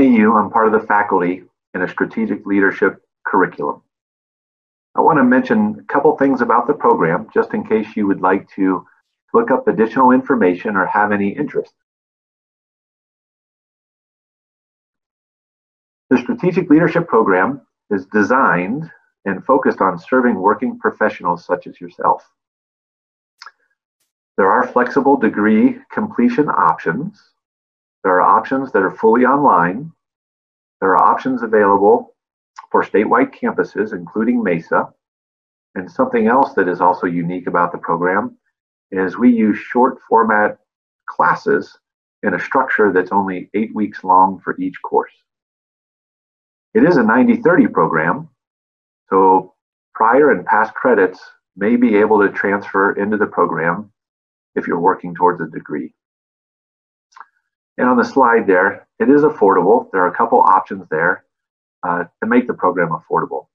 NAU, I'm part of the faculty in a strategic leadership curriculum. I want to mention a couple things about the program just in case you would like to look up additional information or have any interest. The Strategic Leadership Program is designed and focused on serving working professionals such as yourself. There are flexible degree completion options. There are options that are fully online. There are options available for statewide campuses, including Mesa. And something else that is also unique about the program is we use short format classes in a structure that's only eight weeks long for each course. It is a 90-30 program, so prior and past credits may be able to transfer into the program if you're working towards a degree. And on the slide there, it is affordable. There are a couple options there uh, to make the program affordable.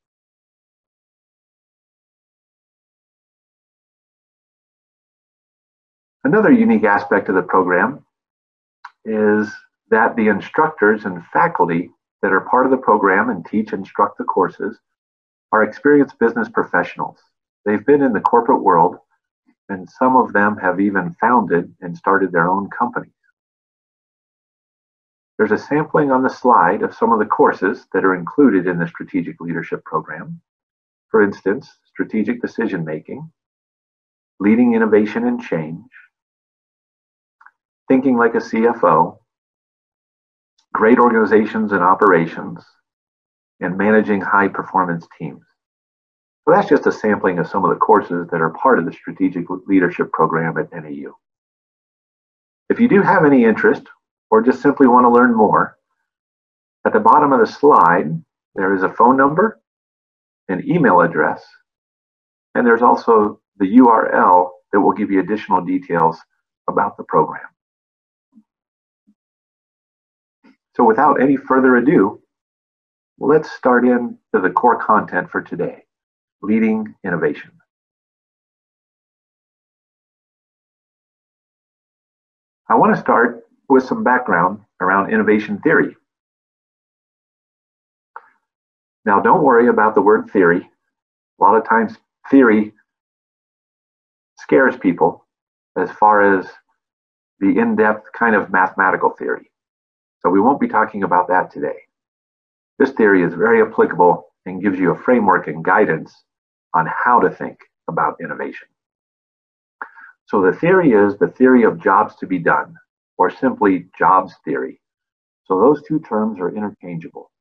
Another unique aspect of the program is that the instructors and faculty that are part of the program and teach and instruct the courses are experienced business professionals. They've been in the corporate world and some of them have even founded and started their own companies. There's a sampling on the slide of some of the courses that are included in the Strategic Leadership Program. For instance, Strategic Decision Making, Leading Innovation and Change, Thinking Like a CFO, Great Organizations and Operations, and Managing High Performance Teams. So that's just a sampling of some of the courses that are part of the Strategic Leadership Program at NAU. If you do have any interest or just simply want to learn more, at the bottom of the slide, there is a phone number, an email address, and there's also the URL that will give you additional details about the program. So without any further ado, let's start into the core content for today leading innovation. I want to start with some background around innovation theory. Now, don't worry about the word theory. A lot of times, theory scares people as far as the in depth kind of mathematical theory. So, we won't be talking about that today. This theory is very applicable and gives you a framework and guidance on how to think about innovation. So the theory is the theory of jobs to be done, or simply jobs theory. So those two terms are interchangeable.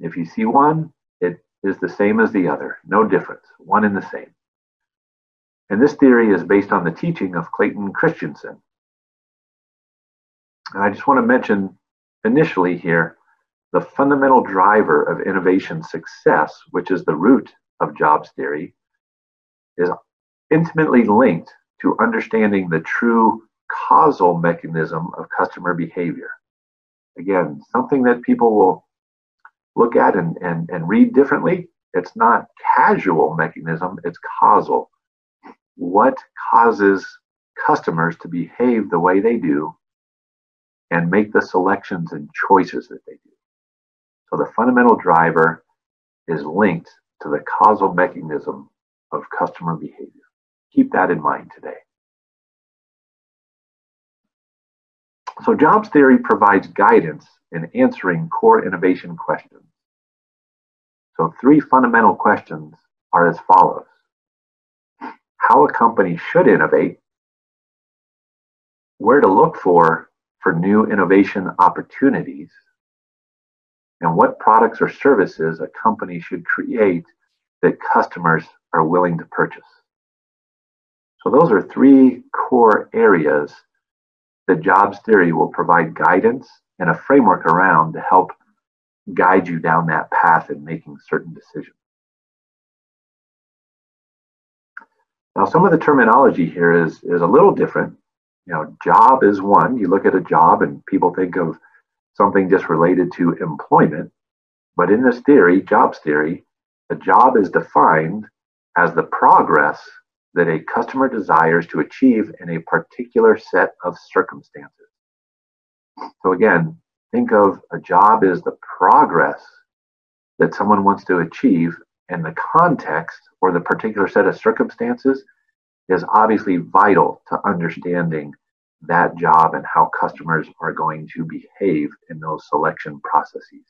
If you see one, it is the same as the other, no difference, one and the same. And this theory is based on the teaching of Clayton Christensen. And I just want to mention initially here the fundamental driver of innovation success, which is the root of jobs theory is intimately linked to understanding the true causal mechanism of customer behavior. Again, something that people will look at and, and, and read differently. It's not casual mechanism, it's causal. What causes customers to behave the way they do and make the selections and choices that they do? So the fundamental driver is linked to the causal mechanism of customer behavior. Keep that in mind today. So jobs theory provides guidance in answering core innovation questions. So three fundamental questions are as follows. How a company should innovate, where to look for for new innovation opportunities, and what products or services a company should create that customers are willing to purchase. So those are three core areas that jobs theory will provide guidance and a framework around to help guide you down that path in making certain decisions. Now, some of the terminology here is, is a little different. You know, job is one. You look at a job and people think of something just related to employment. But in this theory, jobs theory, a job is defined as the progress that a customer desires to achieve in a particular set of circumstances. So again, think of a job as the progress that someone wants to achieve, and the context or the particular set of circumstances is obviously vital to understanding that job and how customers are going to behave in those selection processes.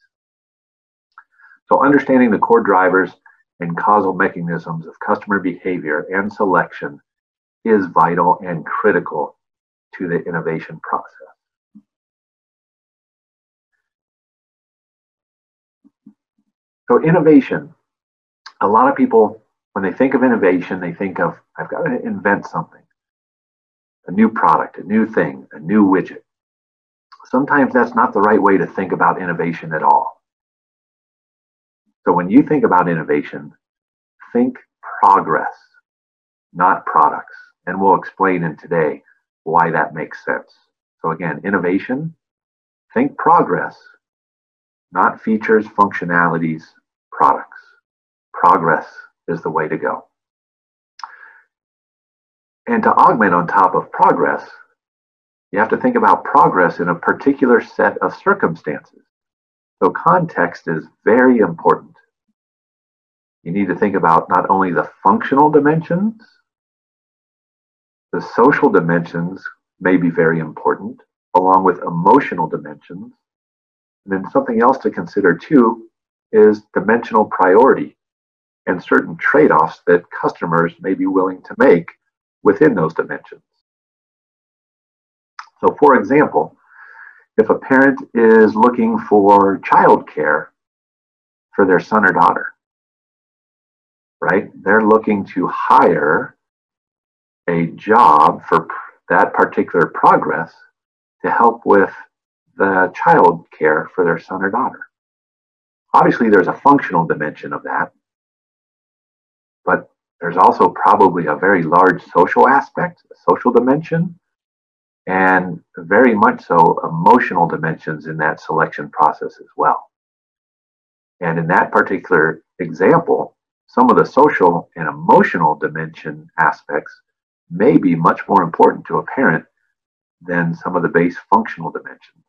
So understanding the core drivers and causal mechanisms of customer behavior and selection is vital and critical to the innovation process. So innovation, a lot of people, when they think of innovation, they think of, I've got to invent something, a new product, a new thing, a new widget. Sometimes that's not the right way to think about innovation at all. So when you think about innovation, think progress, not products. And we'll explain in today why that makes sense. So again, innovation, think progress, not features, functionalities, products. Progress is the way to go. And to augment on top of progress, you have to think about progress in a particular set of circumstances. So context is very important. You need to think about not only the functional dimensions, the social dimensions may be very important, along with emotional dimensions. And then something else to consider too is dimensional priority and certain trade offs that customers may be willing to make within those dimensions. So, for example, if a parent is looking for childcare for their son or daughter, right? They're looking to hire a job for that particular progress to help with the child care for their son or daughter. Obviously, there's a functional dimension of that, but there's also probably a very large social aspect, a social dimension, and very much so emotional dimensions in that selection process as well. And in that particular example, some of the social and emotional dimension aspects may be much more important to a parent than some of the base functional dimensions.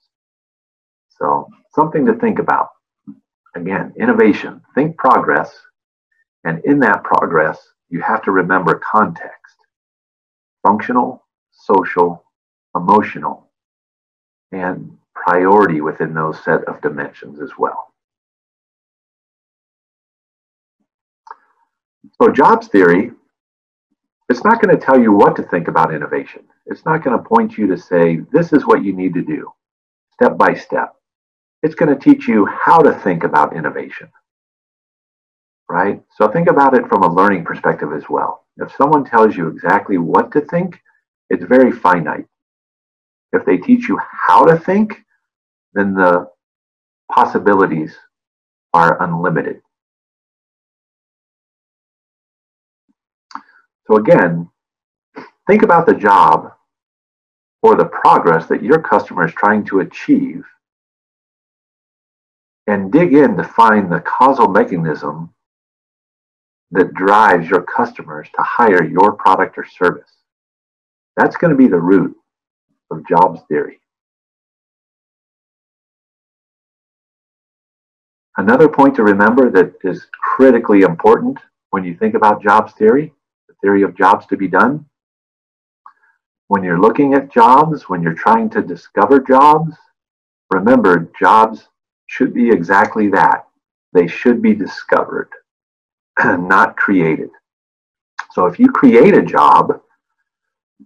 So, something to think about. Again, innovation, think progress, and in that progress, you have to remember context functional, social, emotional, and priority within those set of dimensions as well. So, jobs theory, it's not going to tell you what to think about innovation. It's not going to point you to say, this is what you need to do, step by step. It's going to teach you how to think about innovation right? So think about it from a learning perspective as well. If someone tells you exactly what to think, it's very finite. If they teach you how to think, then the possibilities are unlimited. So again, think about the job or the progress that your customer is trying to achieve and dig in to find the causal mechanism that drives your customers to hire your product or service. That's going to be the root of jobs theory. Another point to remember that is critically important when you think about jobs theory, the theory of jobs to be done. When you're looking at jobs, when you're trying to discover jobs, remember jobs should be exactly that. They should be discovered. not created. So if you create a job,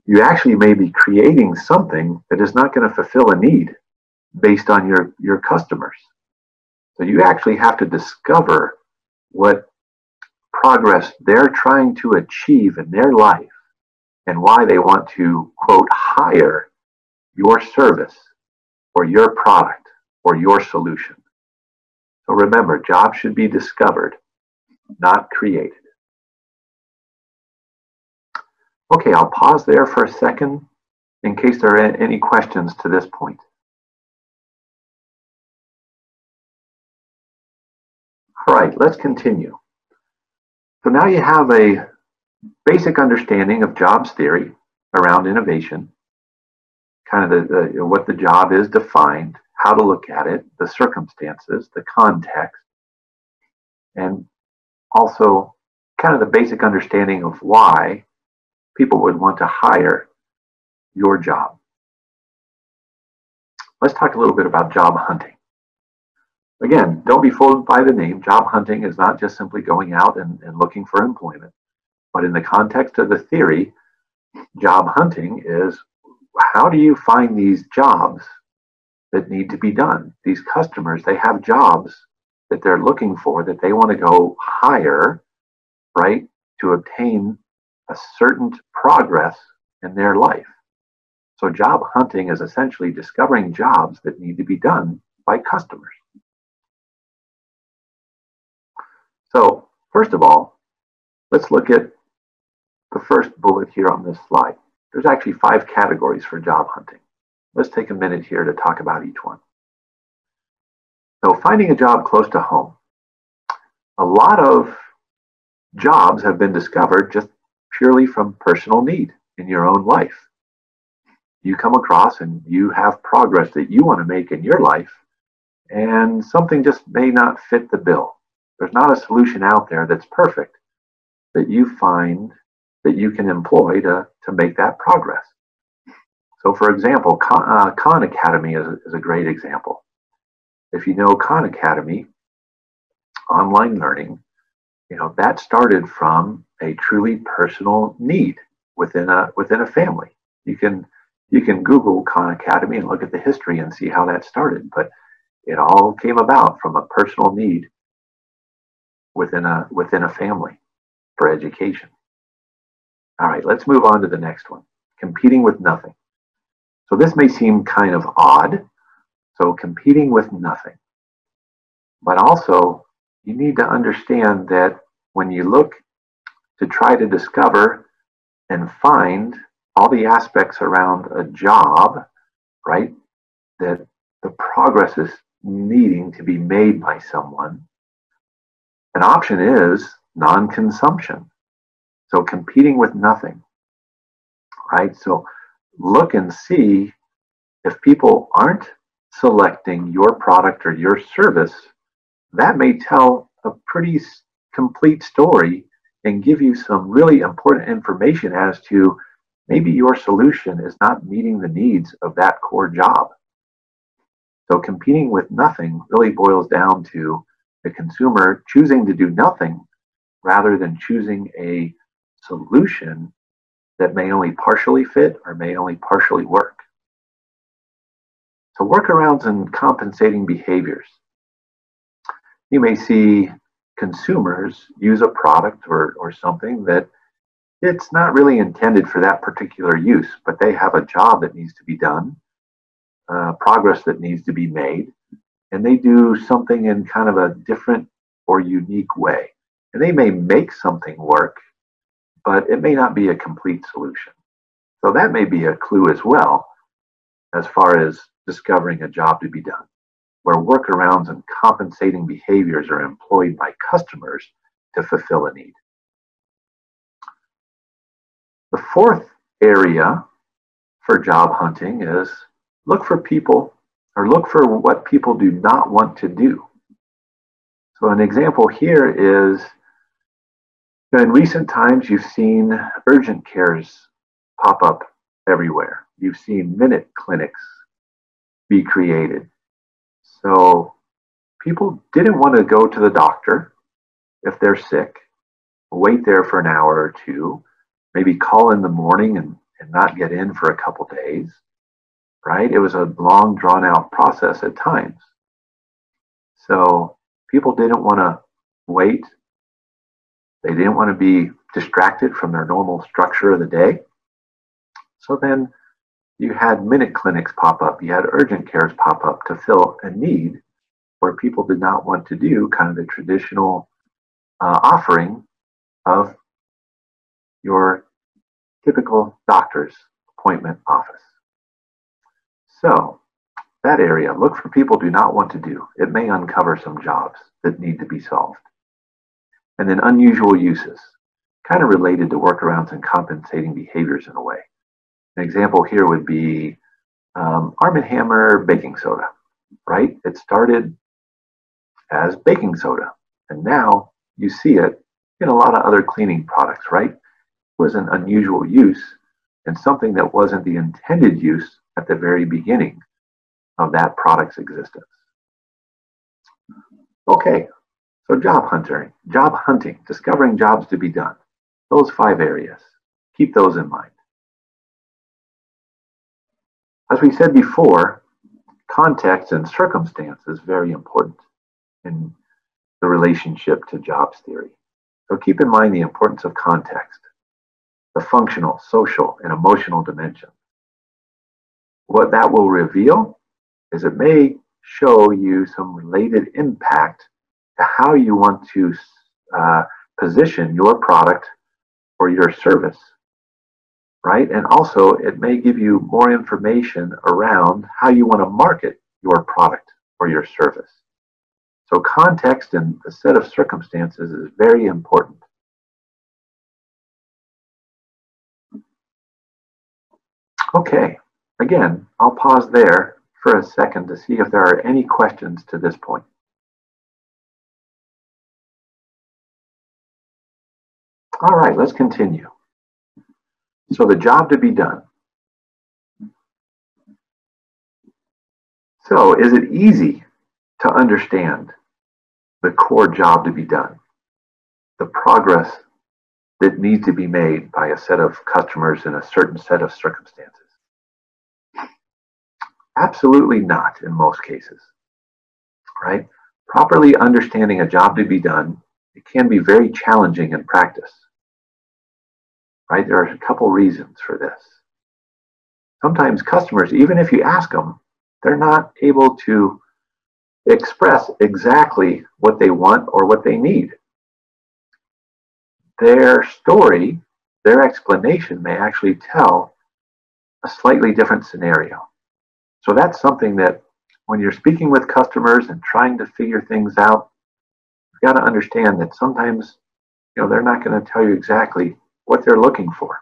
you actually may be creating something that is not going to fulfill a need based on your, your customers. So you actually have to discover what progress they're trying to achieve in their life and why they want to, quote, hire your service or your product or your solution. So remember, jobs should be discovered not created. Okay, I'll pause there for a second in case there are any questions to this point. All right, let's continue. So now you have a basic understanding of jobs theory around innovation, kind of the, the, what the job is defined, how to look at it, the circumstances, the context, and also kind of the basic understanding of why people would want to hire your job. Let's talk a little bit about job hunting. Again, don't be fooled by the name. Job hunting is not just simply going out and, and looking for employment. But in the context of the theory, job hunting is how do you find these jobs that need to be done? These customers, they have jobs that they're looking for that they want to go hire, right, to obtain a certain progress in their life. So job hunting is essentially discovering jobs that need to be done by customers. So first of all, let's look at the first bullet here on this slide. There's actually five categories for job hunting. Let's take a minute here to talk about each one. So finding a job close to home. A lot of jobs have been discovered just purely from personal need in your own life. You come across and you have progress that you want to make in your life, and something just may not fit the bill. There's not a solution out there that's perfect that you find that you can employ to, to make that progress. So, for example, Khan, uh, Khan Academy is is a great example. If you know Khan Academy, online learning, you know that started from a truly personal need within a within a family. You can you can Google Khan Academy and look at the history and see how that started, but it all came about from a personal need within a within a family for education. All right, let's move on to the next one. Competing with nothing. So this may seem kind of odd. So competing with nothing. But also, you need to understand that when you look to try to discover and find all the aspects around a job, right, that the progress is needing to be made by someone, an option is non consumption. So competing with nothing, right? So look and see if people aren't selecting your product or your service, that may tell a pretty complete story and give you some really important information as to maybe your solution is not meeting the needs of that core job. So competing with nothing really boils down to the consumer choosing to do nothing rather than choosing a solution that may only partially fit or may only partially work. So workarounds and compensating behaviors. You may see consumers use a product or, or something that it's not really intended for that particular use, but they have a job that needs to be done, uh, progress that needs to be made, and they do something in kind of a different or unique way. And they may make something work but it may not be a complete solution. So that may be a clue as well as far as discovering a job to be done, where workarounds and compensating behaviors are employed by customers to fulfill a need. The fourth area for job hunting is look for people or look for what people do not want to do. So an example here is in recent times, you've seen urgent cares pop up everywhere. You've seen minute clinics be created. So people didn't want to go to the doctor if they're sick, wait there for an hour or two, maybe call in the morning and, and not get in for a couple days, right? It was a long, drawn out process at times. So people didn't want to wait they didn't want to be distracted from their normal structure of the day. So then you had minute clinics pop up, you had urgent cares pop up to fill a need where people did not want to do kind of the traditional uh, offering of your typical doctor's appointment office. So that area, look for people do not want to do. It may uncover some jobs that need to be solved. And then unusual uses, kind of related to workarounds and compensating behaviors in a way. An example here would be um, Arm & Hammer baking soda. right? It started as baking soda, and now you see it in a lot of other cleaning products, right? It was an unusual use and something that wasn't the intended use at the very beginning of that product's existence. Okay, so job hunting, job hunting, discovering jobs to be done. Those five areas. Keep those in mind. As we said before, context and circumstance is very important in the relationship to jobs theory. So keep in mind the importance of context, the functional, social, and emotional dimension. What that will reveal is it may show you some related impact to how you want to uh, position your product or your service right? And also, it may give you more information around how you want to market your product or your service. So, context and the set of circumstances is very important. Okay, again, I'll pause there for a second to see if there are any questions to this point. All right, let's continue. So the job to be done. So is it easy to understand the core job to be done? The progress that needs to be made by a set of customers in a certain set of circumstances? Absolutely not in most cases, right? Properly understanding a job to be done, it can be very challenging in practice right? There are a couple reasons for this. Sometimes customers, even if you ask them, they're not able to express exactly what they want or what they need. Their story, their explanation may actually tell a slightly different scenario. So that's something that when you're speaking with customers and trying to figure things out, you've got to understand that sometimes you know they're not going to tell you exactly what they're looking for.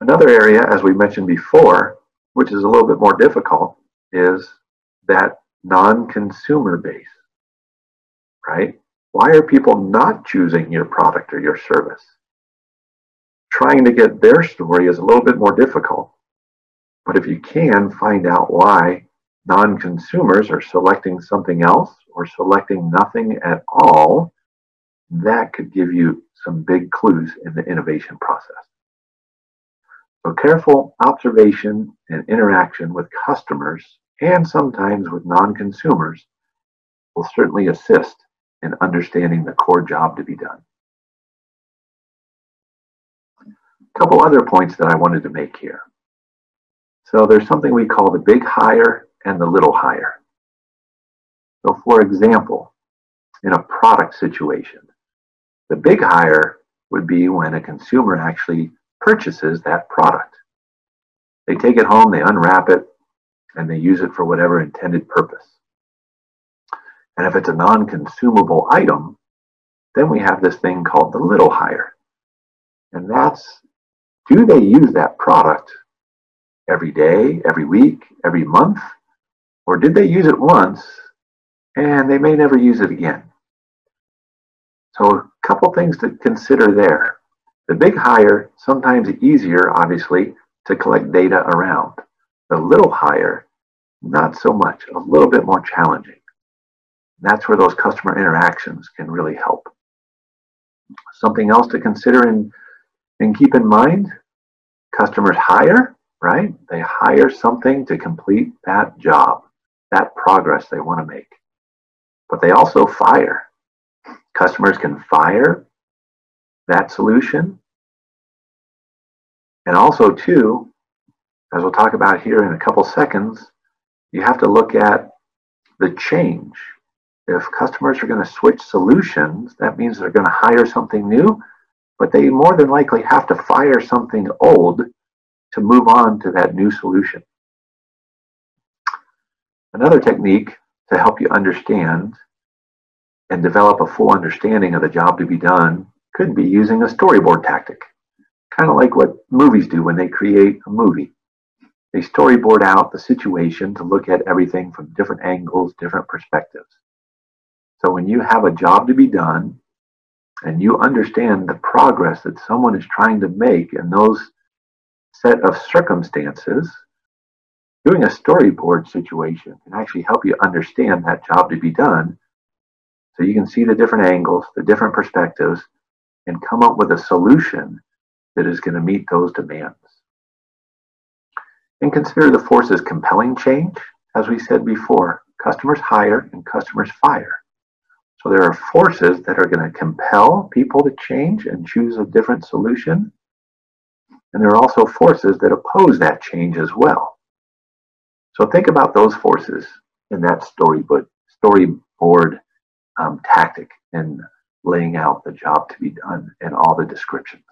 Another area, as we mentioned before, which is a little bit more difficult, is that non-consumer base, right? Why are people not choosing your product or your service? Trying to get their story is a little bit more difficult. But if you can find out why non-consumers are selecting something else or selecting nothing at all, that could give you some big clues in the innovation process. So careful observation and interaction with customers and sometimes with non-consumers will certainly assist in understanding the core job to be done. A couple other points that I wanted to make here. So there's something we call the big hire and the little hire. So for example, in a product situation, the big hire would be when a consumer actually purchases that product. They take it home, they unwrap it, and they use it for whatever intended purpose. And if it's a non consumable item, then we have this thing called the little hire. And that's do they use that product every day, every week, every month? Or did they use it once and they may never use it again? So a couple things to consider there. The big hire, sometimes easier, obviously, to collect data around. The little hire, not so much, a little bit more challenging. That's where those customer interactions can really help. Something else to consider and, and keep in mind, customers hire, right? They hire something to complete that job, that progress they want to make. But they also fire Customers can fire that solution. And also, too, as we'll talk about here in a couple seconds, you have to look at the change. If customers are going to switch solutions, that means they're going to hire something new, but they more than likely have to fire something old to move on to that new solution. Another technique to help you understand and develop a full understanding of the job to be done could be using a storyboard tactic, kind of like what movies do when they create a movie. they storyboard out the situation to look at everything from different angles, different perspectives. So when you have a job to be done and you understand the progress that someone is trying to make in those set of circumstances, doing a storyboard situation can actually help you understand that job to be done so you can see the different angles, the different perspectives, and come up with a solution that is going to meet those demands. And consider the forces compelling change. As we said before, customers hire and customers fire. So there are forces that are going to compel people to change and choose a different solution. And there are also forces that oppose that change as well. So think about those forces in that storyboard, storyboard um, tactic in laying out the job to be done and all the descriptions.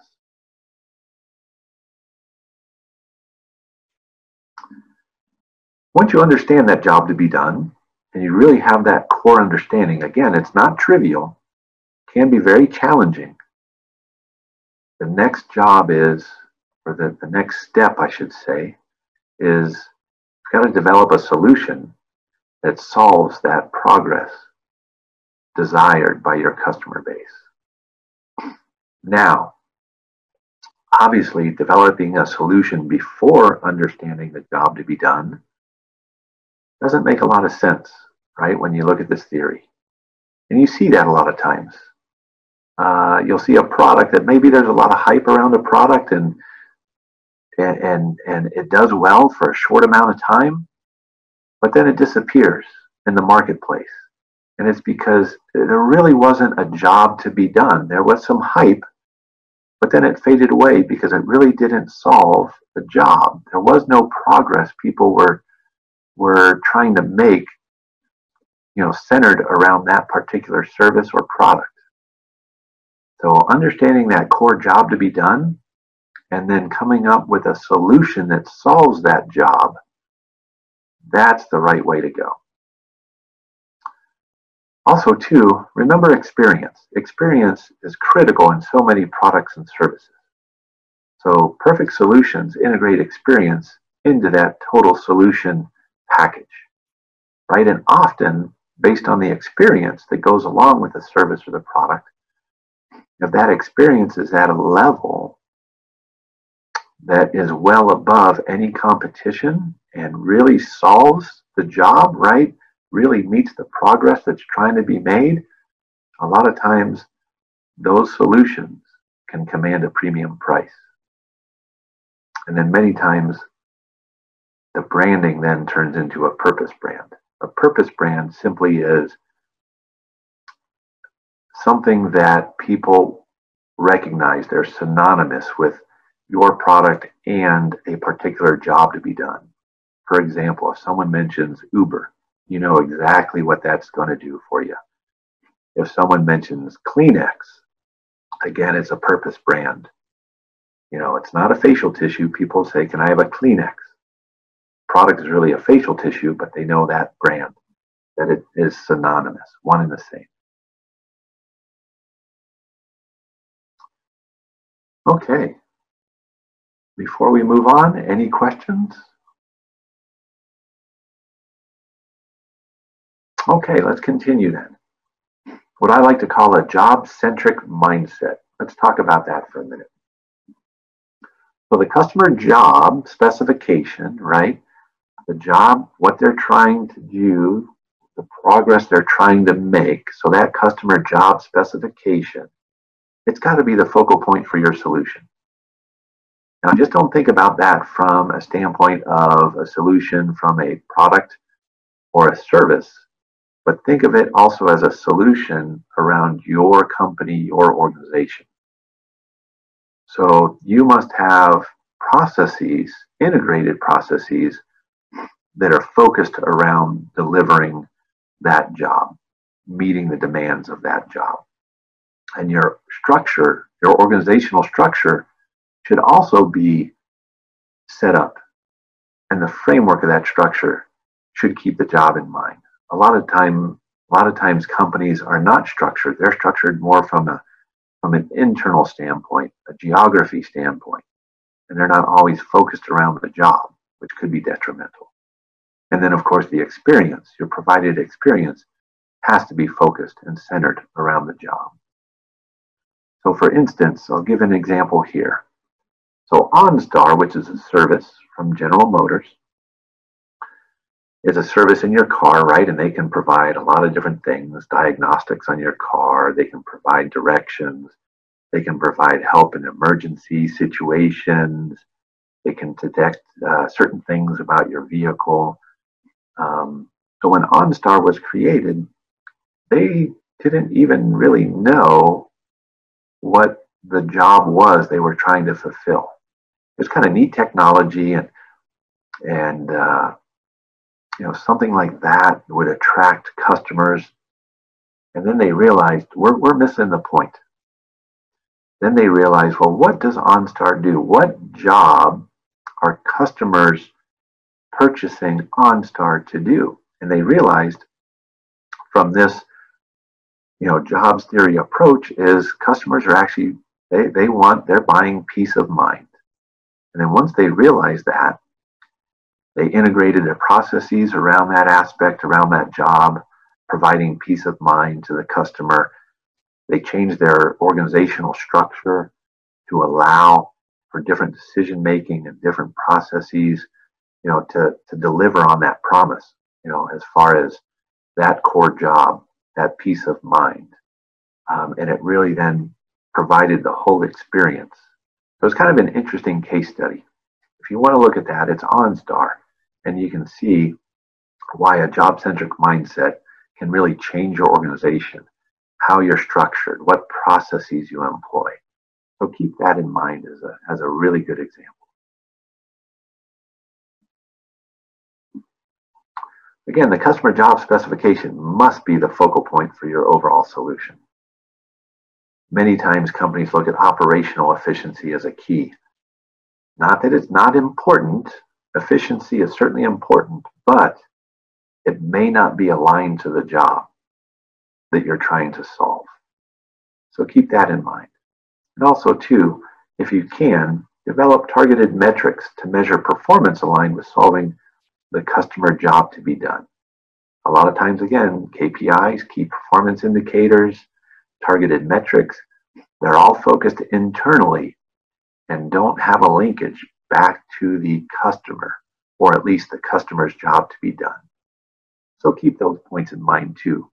Once you understand that job to be done, and you really have that core understanding, again, it's not trivial, can be very challenging. The next job is, or the, the next step, I should say, is you've got to develop a solution that solves that progress desired by your customer base. Now, obviously, developing a solution before understanding the job to be done doesn't make a lot of sense right? When you look at this theory. And you see that a lot of times. Uh, you'll see a product that maybe there's a lot of hype around a product and, and, and, and it does well for a short amount of time, but then it disappears in the marketplace. And it's because there really wasn't a job to be done. There was some hype, but then it faded away because it really didn't solve the job. There was no progress people were were trying to make you know, centered around that particular service or product. So understanding that core job to be done and then coming up with a solution that solves that job, that's the right way to go. Also, too, remember experience. Experience is critical in so many products and services. So perfect solutions integrate experience into that total solution package, right? And often based on the experience that goes along with the service or the product, if that experience is at a level that is well above any competition and really solves the job, right? Really meets the progress that's trying to be made, a lot of times those solutions can command a premium price. And then many times the branding then turns into a purpose brand. A purpose brand simply is something that people recognize they're synonymous with your product and a particular job to be done. For example, if someone mentions Uber, you know exactly what that's going to do for you. If someone mentions Kleenex, again, it's a purpose brand. You know, it's not a facial tissue. People say, Can I have a Kleenex? product is really a facial tissue, but they know that brand, that it is synonymous, one and the same. Okay. Before we move on, any questions? Okay, let's continue then. What I like to call a job-centric mindset. Let's talk about that for a minute. So the customer job specification, right, the job, what they're trying to do, the progress they're trying to make. So that customer job specification, it's got to be the focal point for your solution. Now, just don't think about that from a standpoint of a solution from a product or a service, but think of it also as a solution around your company, your organization. So you must have processes, integrated processes that are focused around delivering that job, meeting the demands of that job. And your structure, your organizational structure, should also be set up. And the framework of that structure should keep the job in mind. A lot of time, a lot of times companies are not structured. They're structured more from a from an internal standpoint, a geography standpoint, and they're not always focused around the job. which could be detrimental. And then, of course, the experience, your provided experience, has to be focused and centered around the job. So, for instance, I'll give an example here. So, OnStar, which is a service from General Motors, is a service in your car, right? And they can provide a lot of different things diagnostics on your car, they can provide directions, they can provide help in emergency situations, they can detect uh, certain things about your vehicle. Um, so when OnStar was created, they didn't even really know what the job was they were trying to fulfill. It's kind of neat technology, and and uh, you know something like that would attract customers. And then they realized we're we're missing the point. Then they realized, well, what does OnStar do? What job are customers purchasing OnStar to do? And they realized from this, you know, jobs theory approach is customers are actually they, they want they're buying peace of mind. And then once they realize that, they integrated their processes around that aspect, around that job, providing peace of mind to the customer. They changed their organizational structure to allow for different decision making and different processes, you know, to, to deliver on that promise, you know, as far as that core job, that peace of mind. Um, and it really then provided the whole experience. So it's kind of an interesting case study. If you want to look at that, it's OnStar, and you can see why a job centric mindset can really change your organization, how you're structured, what processes you employ. So keep that in mind as a, as a really good example. Again, the customer job specification must be the focal point for your overall solution. Many times companies look at operational efficiency as a key. Not that it's not important, efficiency is certainly important, but it may not be aligned to the job that you're trying to solve. So keep that in mind. And also, too, if you can, develop targeted metrics to measure performance aligned with solving the customer job to be done. A lot of times, again, KPIs, key performance indicators, targeted metrics, they're all focused internally and don't have a linkage back to the customer, or at least the customer's job to be done. So keep those points in mind too,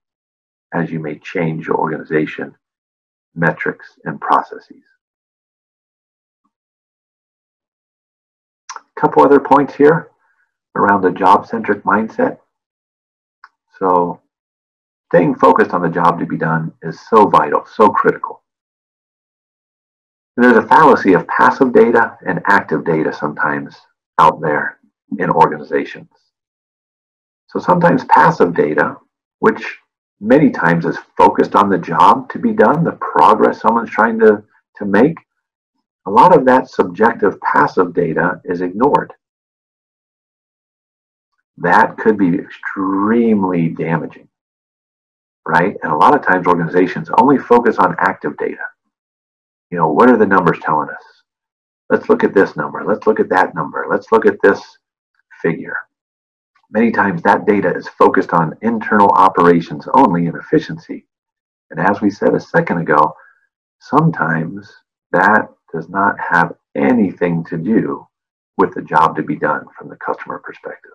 as you may change your organization metrics, and processes. A couple other points here around the job-centric mindset. So staying focused on the job to be done is so vital, so critical. There's a fallacy of passive data and active data sometimes out there in organizations. So sometimes passive data, which many times is focused on the job to be done, the progress someone's trying to, to make, a lot of that subjective passive data is ignored. That could be extremely damaging, right? And a lot of times organizations only focus on active data. You know, what are the numbers telling us? Let's look at this number. Let's look at that number. Let's look at this figure. Many times that data is focused on internal operations only and efficiency. And as we said a second ago, sometimes that does not have anything to do with the job to be done from the customer perspective.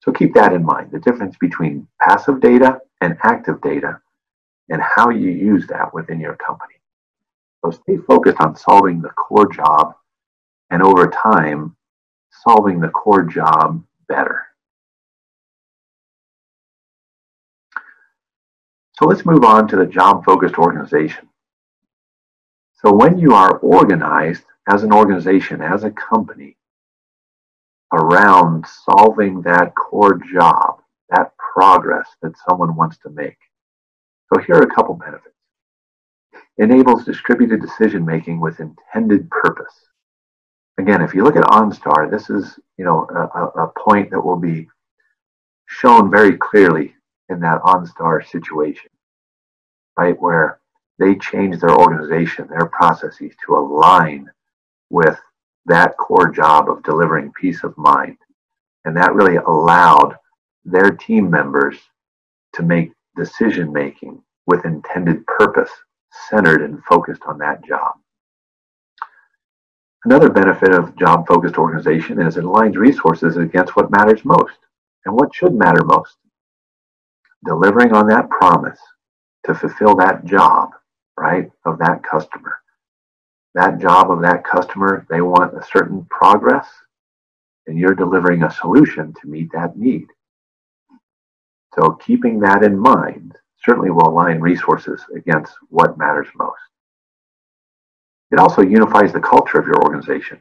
So keep that in mind, the difference between passive data and active data and how you use that within your company. So stay focused on solving the core job and over time, solving the core job better. So let's move on to the job focused organization. So when you are organized as an organization, as a company, around solving that core job, that progress that someone wants to make. So here are a couple benefits. Enables distributed decision making with intended purpose. Again, if you look at OnStar, this is you know a, a point that will be shown very clearly in that OnStar situation, right? Where they change their organization, their processes to align with that core job of delivering peace of mind. And that really allowed their team members to make decision making with intended purpose, centered and focused on that job. Another benefit of job focused organization is it aligns resources against what matters most and what should matter most. Delivering on that promise to fulfill that job, right, of that customer. That job of that customer, they want a certain progress, and you're delivering a solution to meet that need. So keeping that in mind certainly will align resources against what matters most. It also unifies the culture of your organization.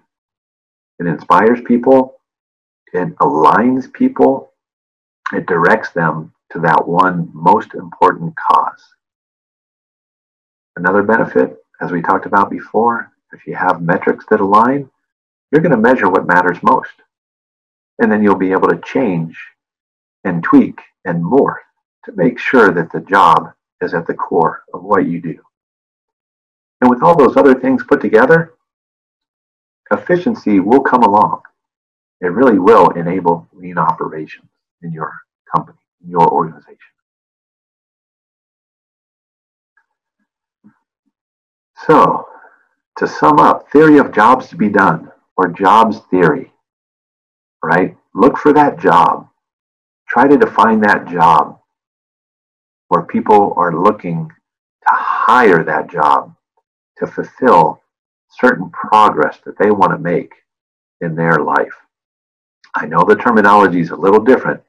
It inspires people, it aligns people, it directs them to that one most important cause. Another benefit, as we talked about before, if you have metrics that align, you're going to measure what matters most. And then you'll be able to change and tweak and morph to make sure that the job is at the core of what you do. And with all those other things put together, efficiency will come along. It really will enable lean operations in your company, in your organization. So, to sum up, theory of jobs to be done, or jobs theory, right? Look for that job. Try to define that job where people are looking to hire that job to fulfill certain progress that they want to make in their life. I know the terminology is a little different,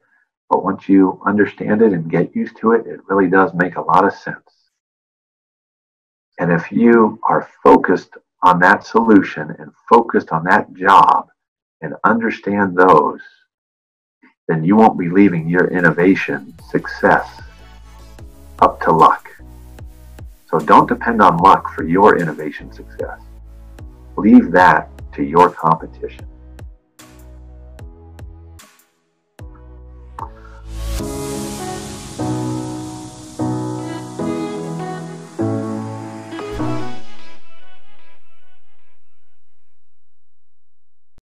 but once you understand it and get used to it, it really does make a lot of sense. And if you are focused on that solution and focused on that job and understand those, then you won't be leaving your innovation success up to luck. So don't depend on luck for your innovation success. Leave that to your competition.